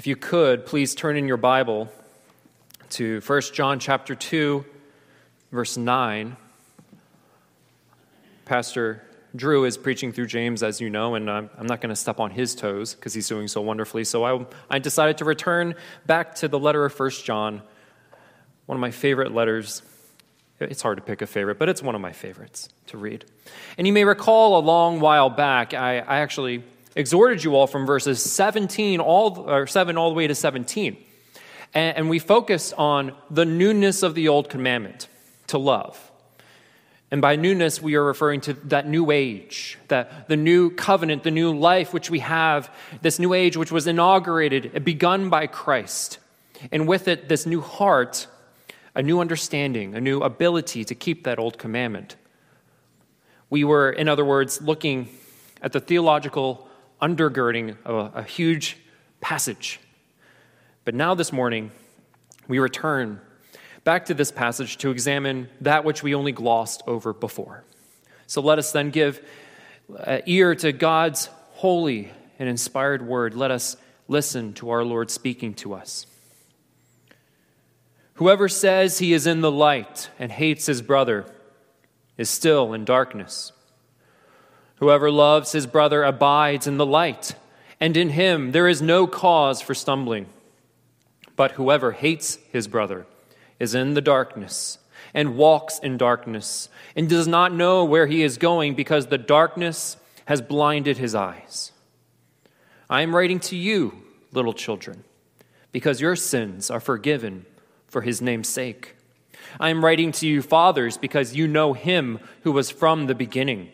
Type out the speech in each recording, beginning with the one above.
If you could, please turn in your Bible to 1 John chapter 2, verse 9. Pastor Drew is preaching through James, as you know, and I'm, I'm not going to step on his toes because he's doing so wonderfully. So I, I decided to return back to the letter of 1 John, one of my favorite letters. It's hard to pick a favorite, but it's one of my favorites to read. And you may recall a long while back, I, I actually exhorted you all from verses 17 all or 7 all the way to 17 and, and we focused on the newness of the old commandment to love. And by newness we are referring to that new age that the new covenant the new life which we have this new age which was inaugurated begun by christ. And with it this new heart a new understanding a new ability to keep that old commandment. We were in other words looking at the theological undergirding a, a huge passage. But now, this morning, we return back to this passage to examine that which we only glossed over before. So let us then give uh, ear to God's holy and inspired word. Let us listen to our Lord speaking to us. Whoever says he is in the light and hates his brother is still in darkness. Whoever loves his brother abides in the light, and in him there is no cause for stumbling. But whoever hates his brother is in the darkness and walks in darkness and does not know where he is going because the darkness has blinded his eyes. I am writing to you, little children, because your sins are forgiven for his name's sake. I am writing to you, fathers, because you know him who was from the beginning.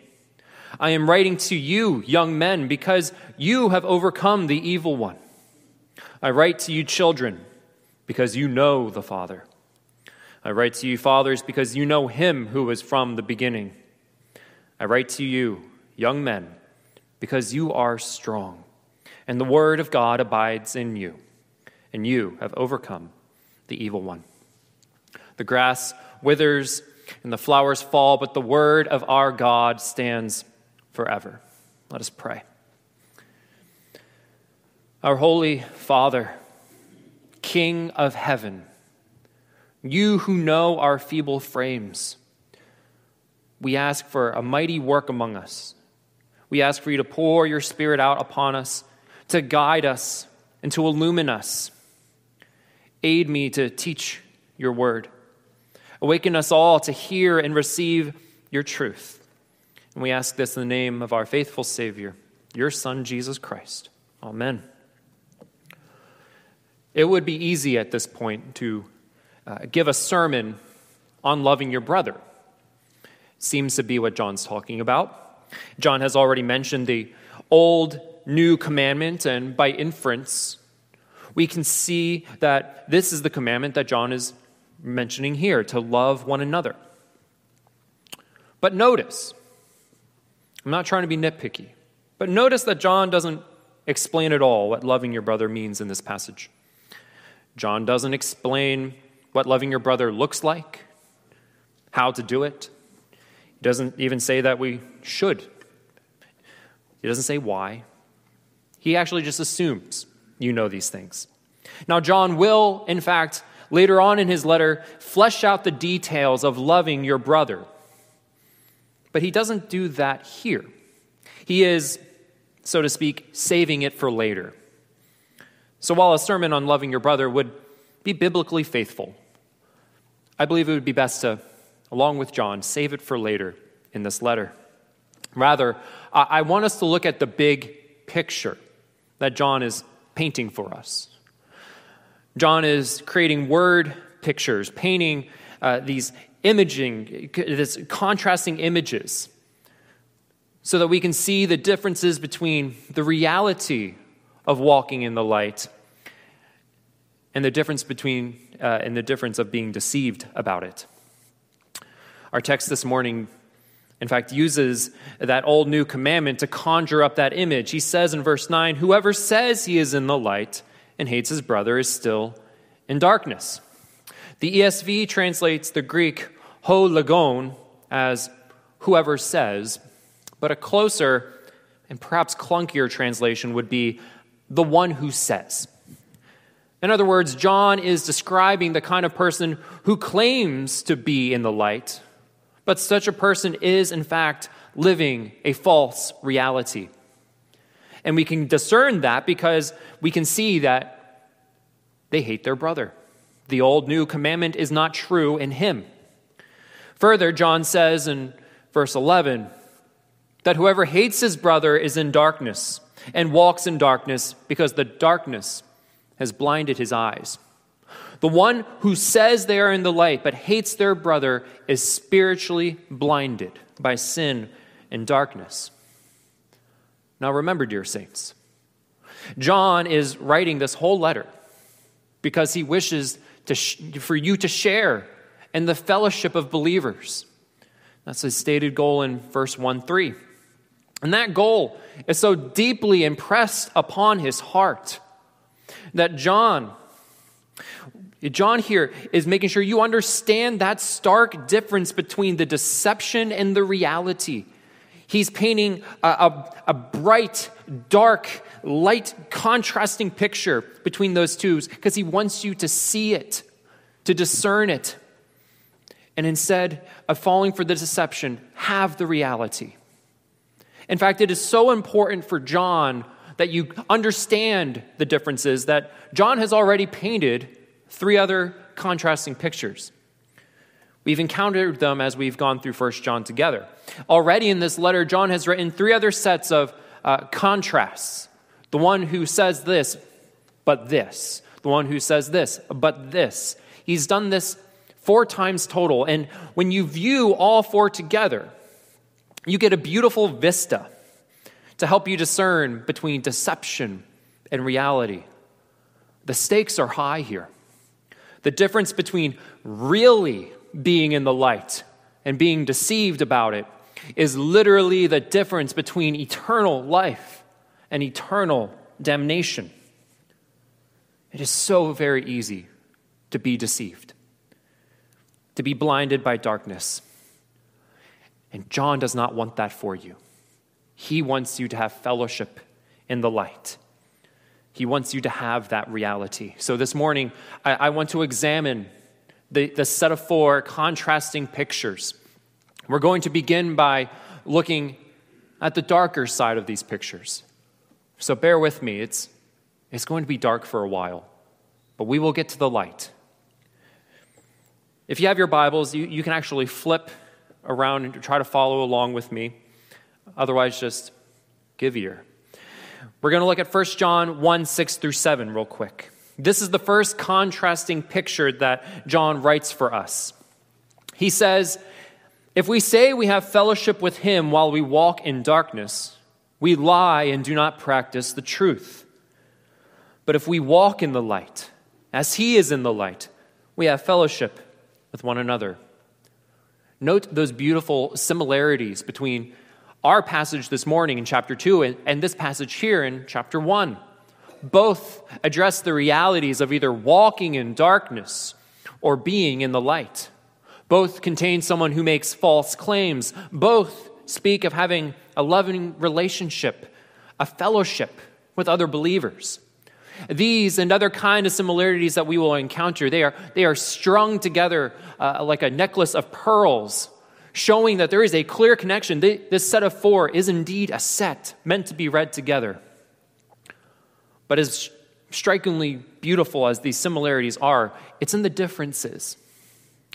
I am writing to you, young men, because you have overcome the evil one. I write to you, children, because you know the Father. I write to you, fathers, because you know him who was from the beginning. I write to you, young men, because you are strong, and the word of God abides in you, and you have overcome the evil one. The grass withers and the flowers fall, but the word of our God stands forever. Let us pray. Our Holy Father, King of heaven, you who know our feeble frames, we ask for a mighty work among us. We ask for you to pour your Spirit out upon us, to guide us, and to illumine us. Aid me to teach your word. Awaken us all to hear and receive your truth. And we ask this in the name of our faithful Savior, your Son, Jesus Christ. Amen. It would be easy at this point to uh, give a sermon on loving your brother. Seems to be what John's talking about. John has already mentioned the old, new commandment, and by inference, we can see that this is the commandment that John is mentioning here to love one another. But notice, I'm not trying to be nitpicky. But notice that John doesn't explain at all what loving your brother means in this passage. John doesn't explain what loving your brother looks like, how to do it. He doesn't even say that we should. He doesn't say why. He actually just assumes you know these things. Now, John will, in fact, later on in his letter, flesh out the details of loving your brother. But he doesn't do that here. He is, so to speak, saving it for later. So while a sermon on loving your brother would be biblically faithful, I believe it would be best to, along with John, save it for later in this letter. Rather, I want us to look at the big picture that John is painting for us. John is creating word pictures, painting uh, these imaging, this contrasting images, so that we can see the differences between the reality of walking in the light and the difference between uh, and the difference of being deceived about it. Our text this morning, in fact, uses that old new commandment to conjure up that image. He says in verse 9, Whoever says he is in the light and hates his brother is still in darkness. The ESV translates the Greek ho logon as whoever says, but a closer and perhaps clunkier translation would be the one who says. In other words, John is describing the kind of person who claims to be in the light, but such a person is, in fact, living a false reality. And we can discern that because we can see that they hate their brother. The old new commandment is not true in him. Further, John says in verse 11 that whoever hates his brother is in darkness and walks in darkness because the darkness has blinded his eyes. The one who says they are in the light but hates their brother is spiritually blinded by sin and darkness. Now, remember, dear saints, John is writing this whole letter because he wishes to sh- for you to share in the fellowship of believers. That's his stated goal in verse 1 3. And that goal is so deeply impressed upon his heart that John, John here is making sure you understand that stark difference between the deception and the reality. He's painting a, a, a, bright, dark, light, contrasting picture between those two because he wants you to see it, to discern it. And instead of falling for the deception, have the reality. In fact, it is so important for John that you understand the differences that John has already painted three other contrasting pictures. We've encountered them as we've gone through 1 John together. Already in this letter, John has written three other sets of uh, contrasts. The one who says this, but this. The one who says this, but this. He's done this four times total. And when you view all four together, you get a beautiful vista to help you discern between deception and reality. The stakes are high here. The difference between really being in the light and being deceived about it is literally the difference between eternal life and eternal damnation. It is so very easy to be deceived, to be blinded by darkness. And John does not want that for you. He wants you to have fellowship in the light. He wants you to have that reality. So this morning, I, I want to examine the, the set of four contrasting pictures. We're going to begin by looking at the darker side of these pictures. So bear with me, it's, it's going to be dark for a while, but we will get to the light. If you have your Bibles, you, you can actually flip around and try to follow along with me. Otherwise, just give ear. We're going to look at 1 John 1 6 through 7 real quick. This is the first contrasting picture that John writes for us. He says, If we say we have fellowship with him while we walk in darkness, we lie and do not practice the truth. But if we walk in the light, as he is in the light, we have fellowship with one another. Note those beautiful similarities between our passage this morning in chapter 2 and, and this passage here in chapter 1 both address the realities of either walking in darkness or being in the light. Both contain someone who makes false claims. Both speak of having a loving relationship, a fellowship with other believers. These and other kind of similarities that we will encounter, they are, they are strung together uh, like a necklace of pearls, showing that there is a clear connection. This set of four is indeed a set meant to be read together. But as strikingly beautiful as these similarities are, it's in the differences.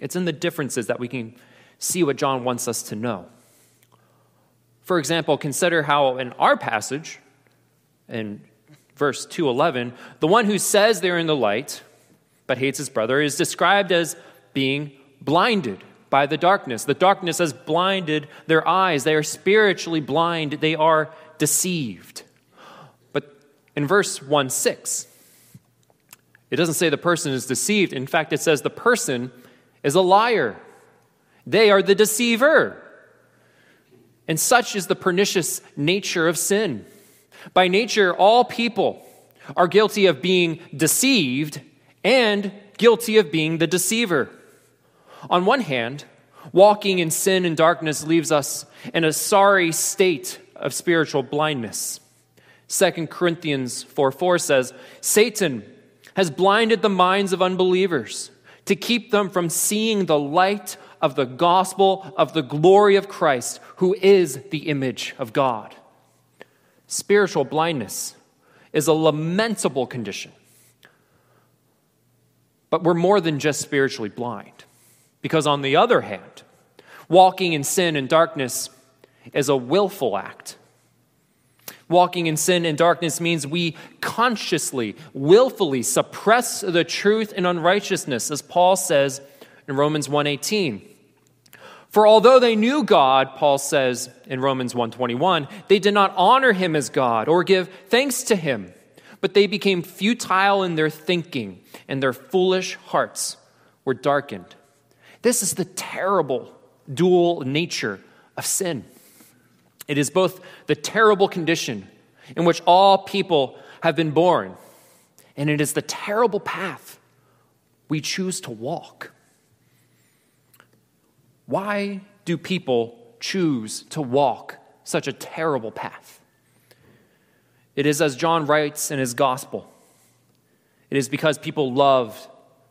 It's in the differences that we can see what John wants us to know. For example, consider how in our passage, in verse 211, the one who says they're in the light but hates his brother is described as being blinded by the darkness. The darkness has blinded their eyes. They are spiritually blind. They are deceived. In verse 1 6, it doesn't say the person is deceived. In fact, it says the person is a liar. They are the deceiver. And such is the pernicious nature of sin. By nature, all people are guilty of being deceived and guilty of being the deceiver. On one hand, walking in sin and darkness leaves us in a sorry state of spiritual blindness. 2 Corinthians 4 4 says, Satan has blinded the minds of unbelievers to keep them from seeing the light of the gospel of the glory of Christ, who is the image of God. Spiritual blindness is a lamentable condition. But we're more than just spiritually blind. Because, on the other hand, walking in sin and darkness is a willful act. Walking in sin and darkness means we consciously, willfully suppress the truth and unrighteousness, as Paul says in Romans 1:18. For although they knew God, Paul says in Romans 1:21, they did not honor him as God or give thanks to him, but they became futile in their thinking, and their foolish hearts were darkened. This is the terrible dual nature of sin. It is both the terrible condition in which all people have been born, and it is the terrible path we choose to walk. Why do people choose to walk such a terrible path? It is as John writes in his gospel it is because people loved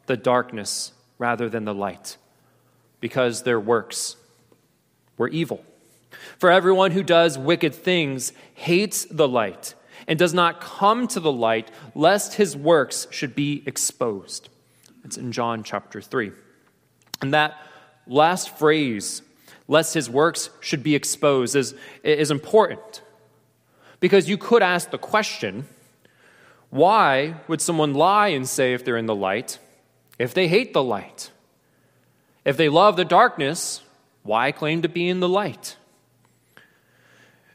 the darkness rather than the light, because their works were evil. For everyone who does wicked things hates the light and does not come to the light, lest his works should be exposed. It's in John chapter 3. And that last phrase, lest his works should be exposed, is, is important. Because you could ask the question why would someone lie and say if they're in the light, if they hate the light? If they love the darkness, why claim to be in the light?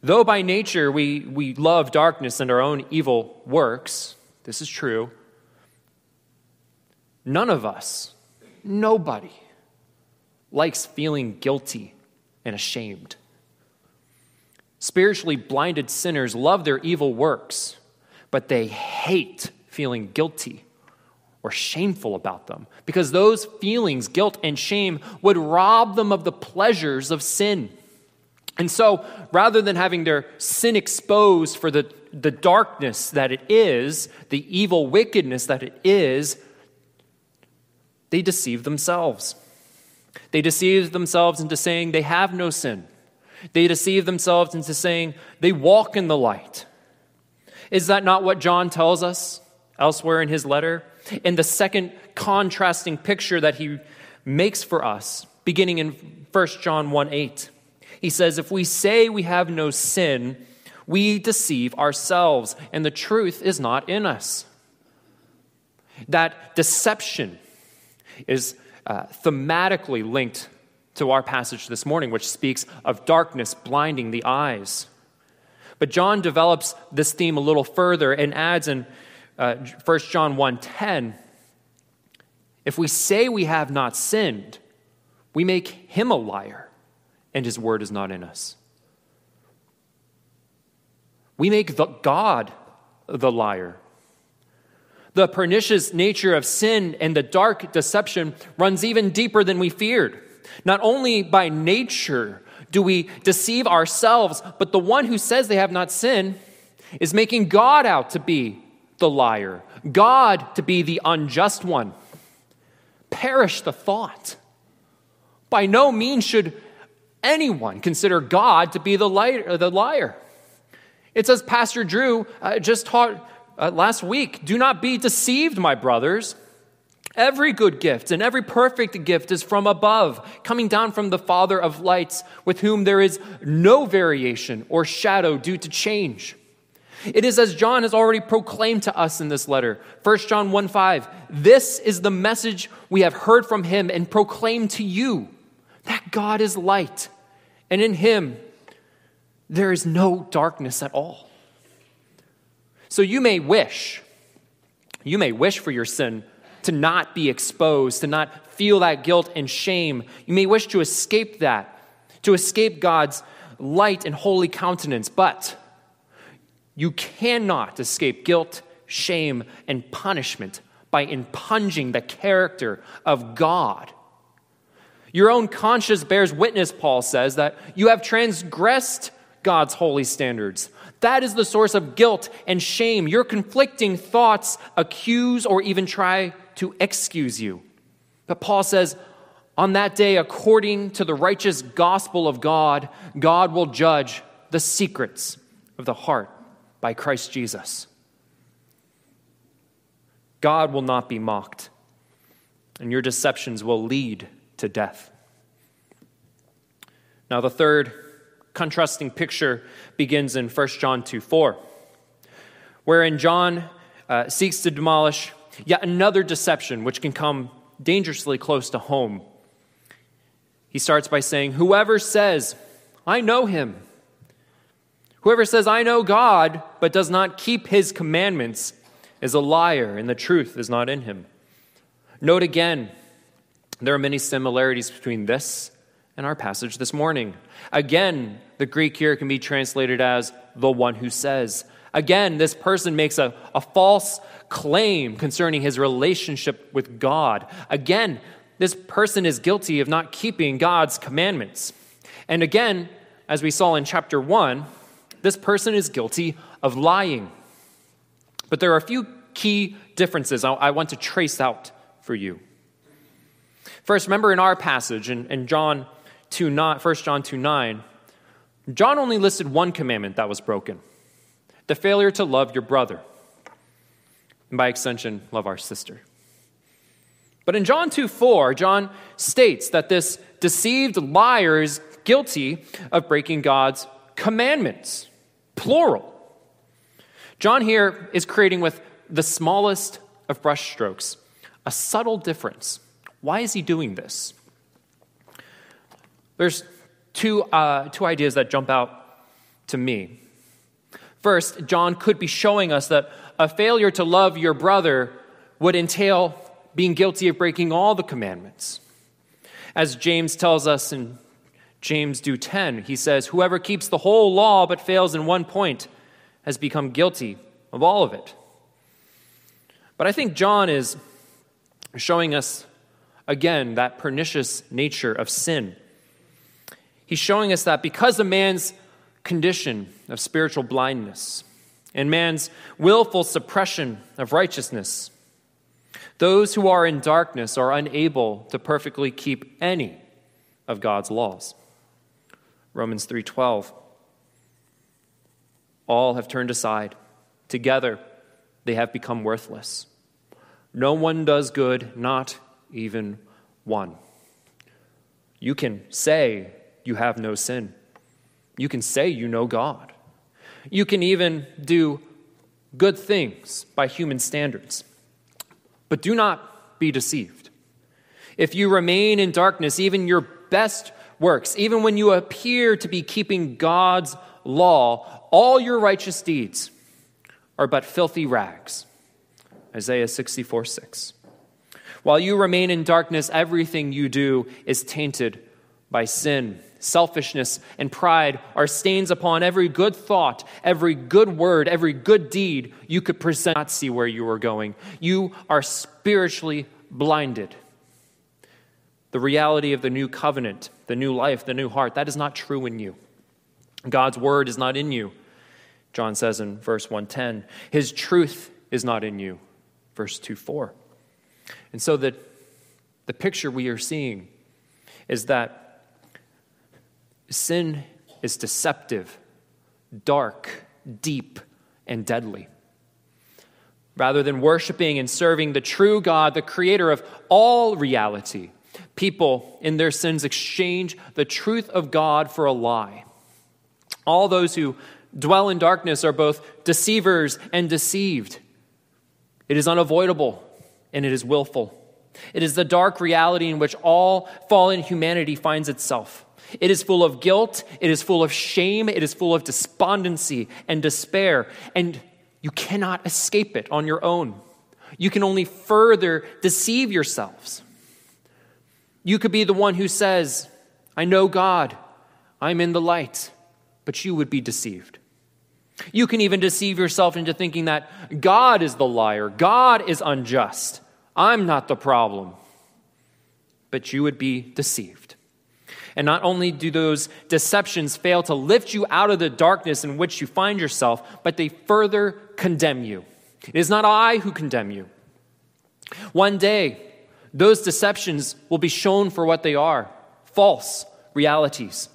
Though by nature we, we love darkness and our own evil works, this is true, none of us, nobody, likes feeling guilty and ashamed. Spiritually blinded sinners love their evil works, but they hate feeling guilty or shameful about them because those feelings, guilt and shame, would rob them of the pleasures of sin. And so, rather than having their sin exposed for the, the darkness that it is, the evil wickedness that it is, they deceive themselves. They deceive themselves into saying they have no sin. They deceive themselves into saying they walk in the light. Is that not what John tells us elsewhere in his letter? In the second contrasting picture that he makes for us, beginning in 1 John 1 8. He says, If we say we have no sin, we deceive ourselves, and the truth is not in us. That deception is uh, thematically linked to our passage this morning, which speaks of darkness blinding the eyes. But John develops this theme a little further and adds in uh, 1 John 1:10, if we say we have not sinned, we make him a liar and his word is not in us. We make the God the liar. The pernicious nature of sin and the dark deception runs even deeper than we feared. Not only by nature do we deceive ourselves, but the one who says they have not sinned is making God out to be the liar, God to be the unjust one. Perish the thought. By no means should anyone consider God to be the, liar. The liar. It says, Pastor Drew uh, just taught uh, last week do not be deceived, my brothers. Every good gift and every perfect gift is from above, coming down from the Father of lights, with whom there is no variation or shadow due to change. It is as John has already proclaimed to us in this letter. 1 John 1 5. This is the message we have heard from him and proclaimed to you that God is light and in him there is no darkness at all. So you may wish, you may wish for your sin to not be exposed, to not feel that guilt and shame. You may wish to escape that, to escape God's light and holy countenance, but you cannot escape guilt, shame, and punishment by impunging the character of God your own conscience bears witness, Paul says, that you have transgressed God's holy standards. That is the source of guilt and shame. Your conflicting thoughts accuse or even try to excuse you. But Paul says, on that day, according to the righteous gospel of God, God will judge the secrets of the heart by Christ Jesus. God will not be mocked, and your deceptions will lead to death. Now, the third contrasting picture begins in 1 John 2 4, wherein John uh, seeks to demolish yet another deception which can come dangerously close to home. He starts by saying, Whoever says, I know him, whoever says, I know God, but does not keep his commandments, is a liar, and the truth is not in him. Note again, there are many similarities between this and our passage this morning. Again, the Greek here can be translated as the one who says. Again, this person makes a, a false claim concerning his relationship with God. Again, this person is guilty of not keeping God's commandments. And again, as we saw in chapter 1, this person is guilty of lying. But there are a few key differences I, I want to trace out for you. First, remember in our passage in, in John 2 9, 1 John 2 9, John only listed one commandment that was broken the failure to love your brother. And by extension, love our sister. But in John 2 4, John states that this deceived liar is guilty of breaking God's commandments, plural. John here is creating with the smallest of brushstrokes a subtle difference. Why is he doing this? There's two, uh, two ideas that jump out to me. First, John could be showing us that a failure to love your brother would entail being guilty of breaking all the commandments. As James tells us in James do 10, he says, Whoever keeps the whole law but fails in one point has become guilty of all of it. But I think John is showing us again that pernicious nature of sin. He's showing us that because of man's condition of spiritual blindness and man's willful suppression of righteousness, those who are in darkness are unable to perfectly keep any of God's laws. Romans 3:12 All have turned aside together they have become worthless. No one does good, not even one. You can say you have no sin. You can say you know God. You can even do good things by human standards. But do not be deceived. If you remain in darkness, even your best works, even when you appear to be keeping God's law, all your righteous deeds are but filthy rags. Isaiah 64 6. While you remain in darkness, everything you do is tainted by sin. Selfishness and pride are stains upon every good thought, every good word, every good deed you could present, not see where you are going. You are spiritually blinded. The reality of the new covenant, the new life, the new heart, that is not true in you. God's word is not in you, John says in verse 110. His truth is not in you, verse 2 4. And so the, the picture we are seeing is that Sin is deceptive, dark, deep, and deadly. Rather than worshiping and serving the true God, the creator of all reality, people in their sins exchange the truth of God for a lie. All those who dwell in darkness are both deceivers and deceived. It is unavoidable and it is willful. It is the dark reality in which all fallen humanity finds itself. It is full of guilt, it is full of shame, it is full of despondency and despair, and you cannot escape it on your own. You can only further deceive yourselves. You could be the one who says, I know God, I'm in the light, but you would be deceived. You can even deceive yourself into thinking that God is the liar, God is unjust, I'm not the problem, but you would be deceived. And not only do those deceptions fail to lift you out of the darkness in which you find yourself, but they further condemn you. It is not I who condemn you. One day, those deceptions will be shown for what they are false realities.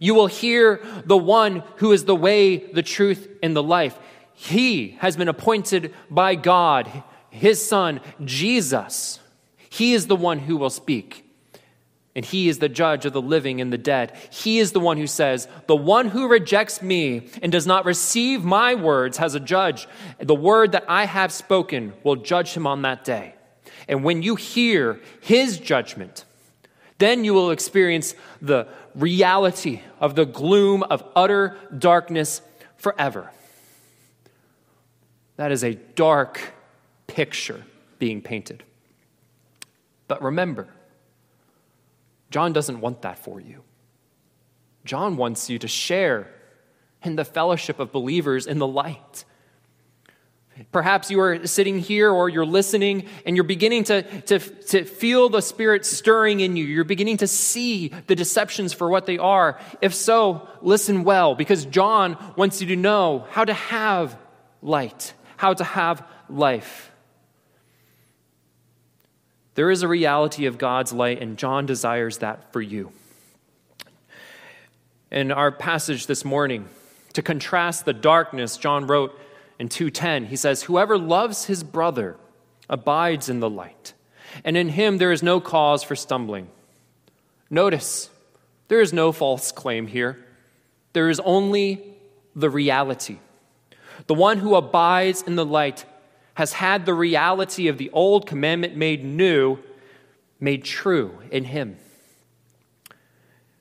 You will hear the one who is the way, the truth, and the life. He has been appointed by God, his son, Jesus. He is the one who will speak. And he is the judge of the living and the dead. He is the one who says, The one who rejects me and does not receive my words has a judge. The word that I have spoken will judge him on that day. And when you hear his judgment, then you will experience the reality of the gloom of utter darkness forever. That is a dark picture being painted. But remember, John doesn't want that for you. John wants you to share in the fellowship of believers in the light. Perhaps you are sitting here or you're listening and you're beginning to, to, to feel the Spirit stirring in you. You're beginning to see the deceptions for what they are. If so, listen well because John wants you to know how to have light, how to have life. There is a reality of God's light, and John desires that for you. In our passage this morning, to contrast the darkness, John wrote in 2:10, he says, "Whoever loves his brother abides in the light, and in him there is no cause for stumbling." Notice, there is no false claim here. There is only the reality. The one who abides in the light has had the reality of the old commandment made new, made true in him.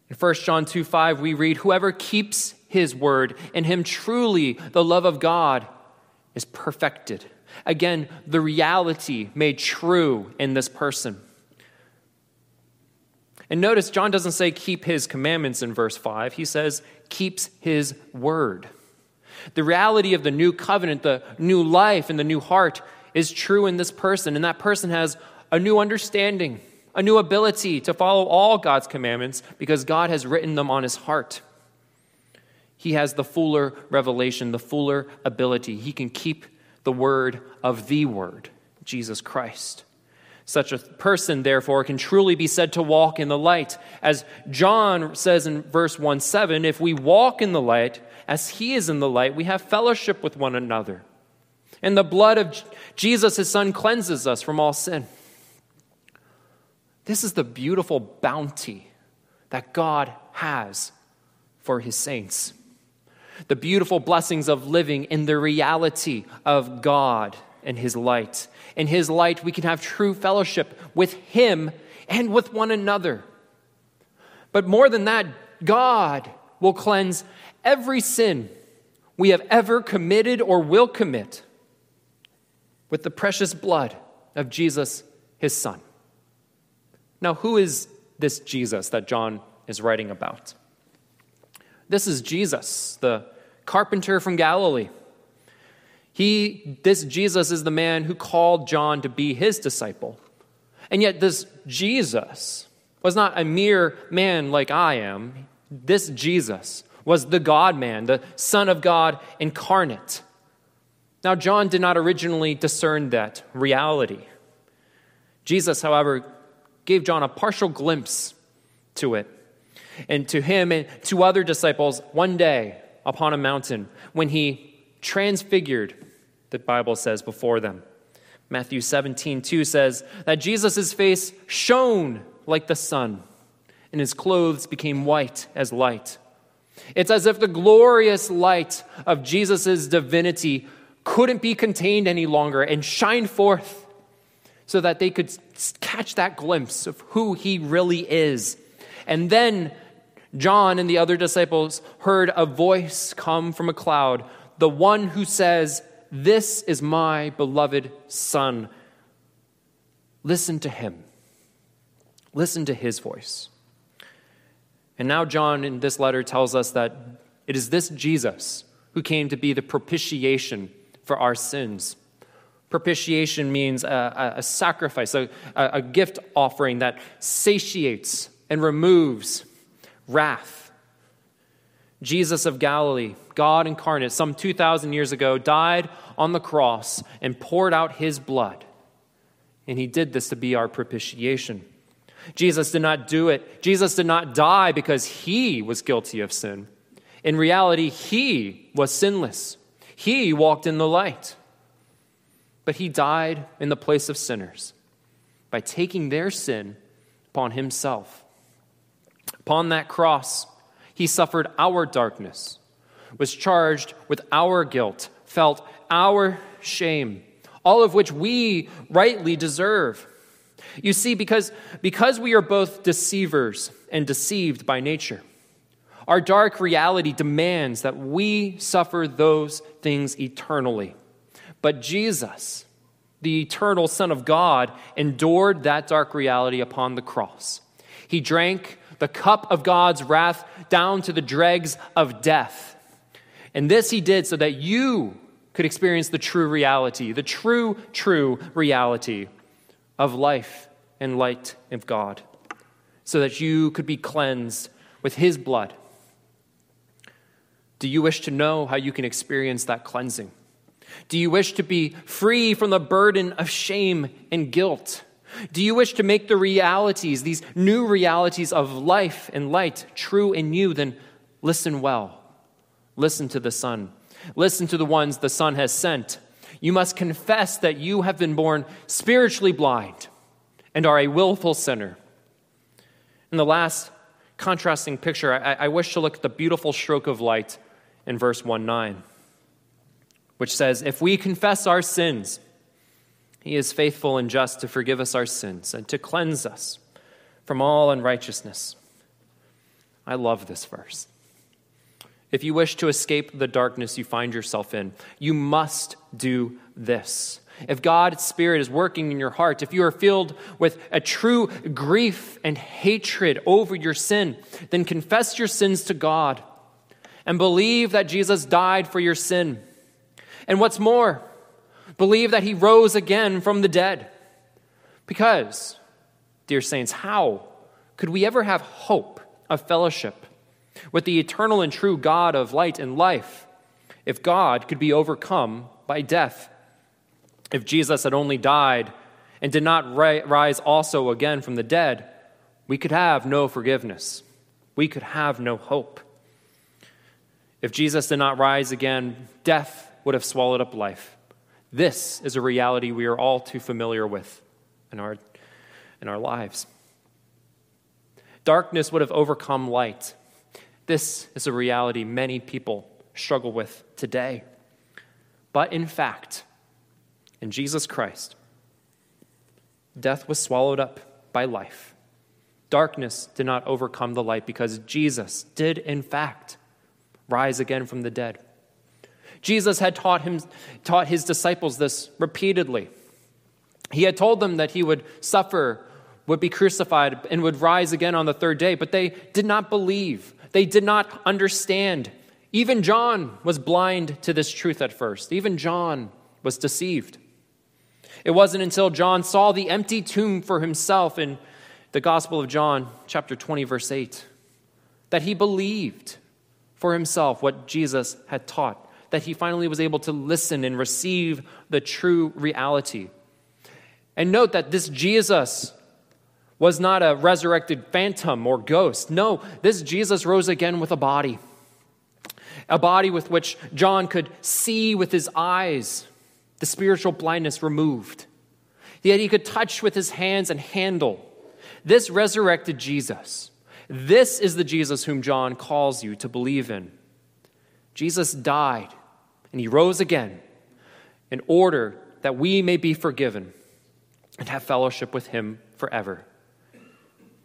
In 1 John 2 5, we read, Whoever keeps his word, in him truly the love of God is perfected. Again, the reality made true in this person. And notice, John doesn't say keep his commandments in verse 5. He says keeps his word. The reality of the new covenant, the new life, and the new heart is true in this person. And that person has a new understanding, a new ability to follow all God's commandments because God has written them on his heart. He has the fuller revelation, the fuller ability. He can keep the word of the word, Jesus Christ. Such a person, therefore, can truly be said to walk in the light. As John says in verse 1 7, if we walk in the light, as he is in the light, we have fellowship with one another. And the blood of Jesus, his son, cleanses us from all sin. This is the beautiful bounty that God has for his saints. The beautiful blessings of living in the reality of God and his light. In his light, we can have true fellowship with him and with one another. But more than that, God will cleanse every sin we have ever committed or will commit with the precious blood of Jesus, his son. Now, who is this Jesus that John is writing about? This is Jesus, the carpenter from Galilee. He, this Jesus is the man who called John to be his disciple. And yet, this Jesus was not a mere man like I am. This Jesus was the God man, the Son of God incarnate. Now, John did not originally discern that reality. Jesus, however, gave John a partial glimpse to it. And to him and to other disciples, one day upon a mountain, when he transfigured, the Bible says, before them. Matthew 17, 2 says that Jesus' face shone like the sun, and his clothes became white as light. It's as if the glorious light of Jesus' divinity couldn't be contained any longer and shined forth so that they could catch that glimpse of who he really is. And then John and the other disciples heard a voice come from a cloud, the one who says, This is my beloved Son. Listen to him. Listen to his voice. And now, John in this letter tells us that it is this Jesus who came to be the propitiation for our sins. Propitiation means a, a sacrifice, a, a gift offering that satiates and removes wrath. Jesus of Galilee, God incarnate, some 2,000 years ago, died on the cross and poured out his blood. And he did this to be our propitiation. Jesus did not do it. Jesus did not die because he was guilty of sin. In reality, he was sinless. He walked in the light. But he died in the place of sinners by taking their sin upon himself. Upon that cross, he suffered our darkness, was charged with our guilt, felt our shame, all of which we rightly deserve. You see, because, because we are both deceivers and deceived by nature, our dark reality demands that we suffer those things eternally. But Jesus, the eternal Son of God, endured that dark reality upon the cross. He drank the cup of God's wrath down to the dregs of death. And this he did so that you could experience the true reality, the true, true reality of life and light of God, so that you could be cleansed with his blood. Do you wish to know how you can experience that cleansing? Do you wish to be free from the burden of shame and guilt? Do you wish to make the realities, these new realities of life and light, true in you? Then listen well. Listen to the Son. Listen to the ones the Son has sent. You must confess that you have been born spiritually blind and are a willful sinner. In the last contrasting picture, I, I wish to look at the beautiful stroke of light in verse 1 9, which says, If we confess our sins, he is faithful and just to forgive us our sins and to cleanse us from all unrighteousness. I love this verse. If you wish to escape the darkness you find yourself in, you must do this. If God's Spirit is working in your heart, if you are filled with a true grief and hatred over your sin, then confess your sins to God and believe that Jesus died for your sin. And what's more, believe that he rose again from the dead. Because, dear saints, how could we ever have hope of fellowship with the eternal and true God of light and life if God could be overcome by death? If Jesus had only died and did not rise also again from the dead, we could have no forgiveness. We could have no hope. If Jesus did not rise again, death would have swallowed up life. This is a reality we are all too familiar with in our, in our lives. Darkness would have overcome light. This is a reality many people struggle with today. But in fact, in Jesus Christ, death was swallowed up by life. Darkness did not overcome the light because Jesus did, in fact, rise again from the dead. Jesus had taught, him, taught his disciples this repeatedly. He had told them that he would suffer, would be crucified, and would rise again on the third day, but they did not believe. They did not understand. Even John was blind to this truth at first. Even John was deceived. It wasn't until John saw the empty tomb for himself in the Gospel of John, chapter 20, verse 8, that he believed for himself what Jesus had taught that he finally was able to listen and receive the true reality. And note that this Jesus was not a resurrected phantom or ghost. No, this Jesus rose again with a body, a body with which John could see with his eyes, the spiritual blindness removed. Yet he could touch with his hands and handle. This resurrected Jesus. This is the Jesus whom John calls you to believe in. Jesus died and he rose again in order that we may be forgiven and have fellowship with him forever.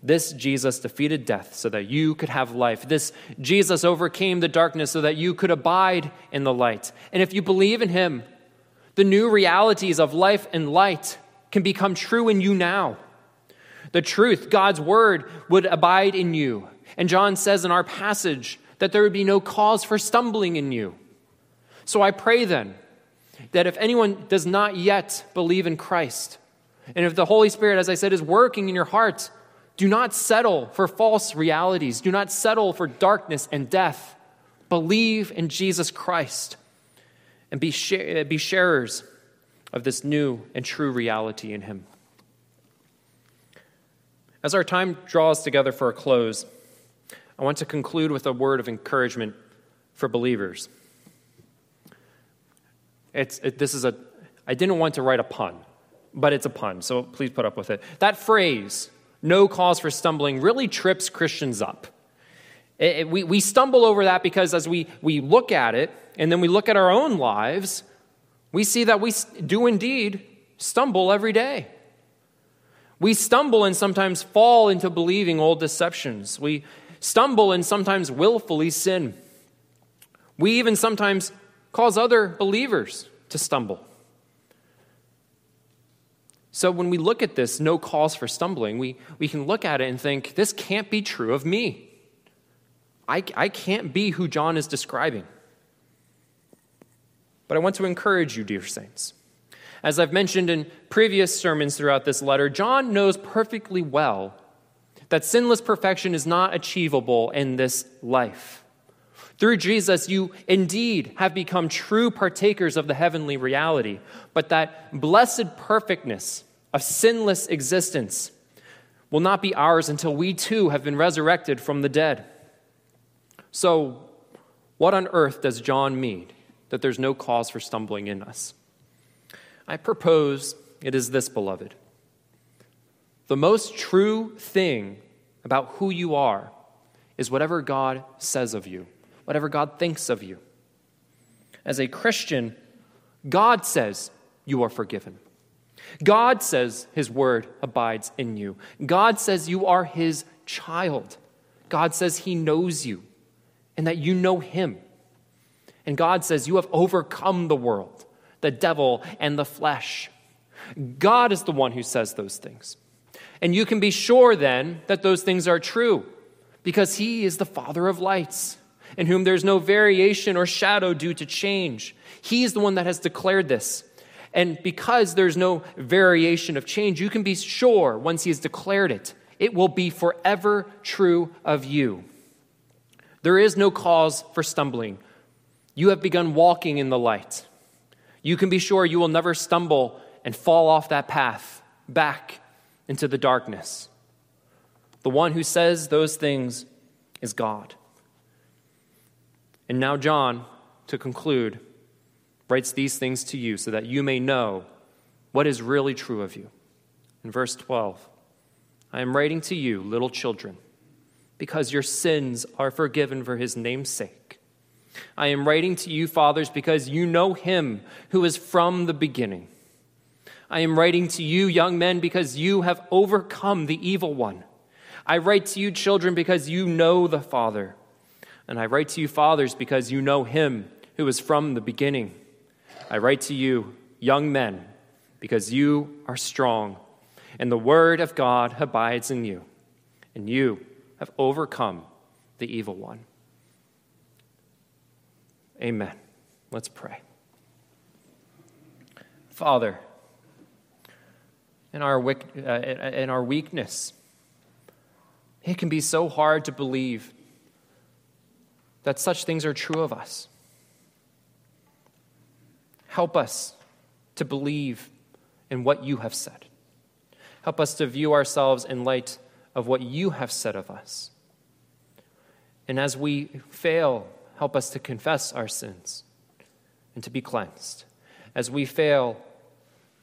This Jesus defeated death so that you could have life. This Jesus overcame the darkness so that you could abide in the light. And if you believe in him, the new realities of life and light can become true in you now. The truth, God's word, would abide in you. And John says in our passage that there would be no cause for stumbling in you. So I pray then that if anyone does not yet believe in Christ, and if the Holy Spirit, as I said, is working in your heart Do not settle for false realities. Do not settle for darkness and death. Believe in Jesus Christ and be, share, uh, be sharers of this new and true reality in Him. As our time draws together for a close, I want to conclude with a word of encouragement for believers. It's, it, this is a, I didn't want to write a pun, but it's a pun, so please put up with it. That phrase, no cause for stumbling, really trips Christians up. It, it, we, we stumble over that because as we, we look at it and then we look at our own lives, we see that we do indeed stumble every day. We stumble and sometimes fall into believing old deceptions. We stumble and sometimes willfully sin. We even sometimes cause other believers to stumble. So when we look at this, no cause for stumbling, we, we can look at it and think, this can't be true of me. I, I can't be who John is describing. But I want to encourage you, dear saints. As I've mentioned in previous sermons throughout this letter, John knows perfectly well that sinless perfection is not achievable in this life. Through Jesus, you indeed have become true partakers of the heavenly reality, but that blessed perfectness of sinless existence will not be ours until we too have been resurrected from the dead. So, what on earth does John mean that there's no cause for stumbling in us? I propose it is this, beloved. The most true thing about who you are is whatever God says of you, whatever God thinks of you. As a Christian, God says you are forgiven. God says his word abides in you. God says you are his child. God says he knows you and that you know him. And God says you have overcome the world the devil, and the flesh. God is the one who says those things. And you can be sure then that those things are true because he is the Father of lights, in whom there's no variation or shadow due to change. He's the one that has declared this. And because there's no variation of change, you can be sure once he has declared it, it will be forever true of you. There is no cause for stumbling. You have begun walking in the light you can be sure you will never stumble and fall off that path back into the darkness. The one who says those things is God. And now, John, to conclude, writes these things to you so that you may know what is really true of you. In verse 12, I am writing to you, little children, because your sins are forgiven for his name's sake. I am writing to you, fathers, because you know him who is from the beginning. I am writing to you, young men, because you have overcome the evil one. I write to you, children, because you know the Father. And I write to you, fathers, because you know him who is from the beginning. I write to you, young men, because you are strong, and the word of God abides in you, and you have overcome the evil one. Amen. Let's pray. Father, in our, uh, in our weakness, it can be so hard to believe that such things are true of us. Help us to believe in what you have said. Help us to view ourselves in light of what you have said of us. And as we fail help us to confess our sins and to be cleansed. As we fail,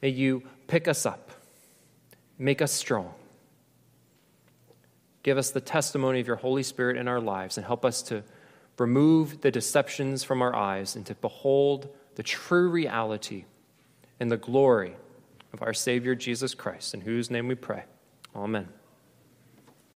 may you pick us up, make us strong. Give us the testimony of your Holy Spirit in our lives and help us to remove the deceptions from our eyes and to behold the true reality and the glory of our Savior Jesus Christ, in whose name we pray. Amen.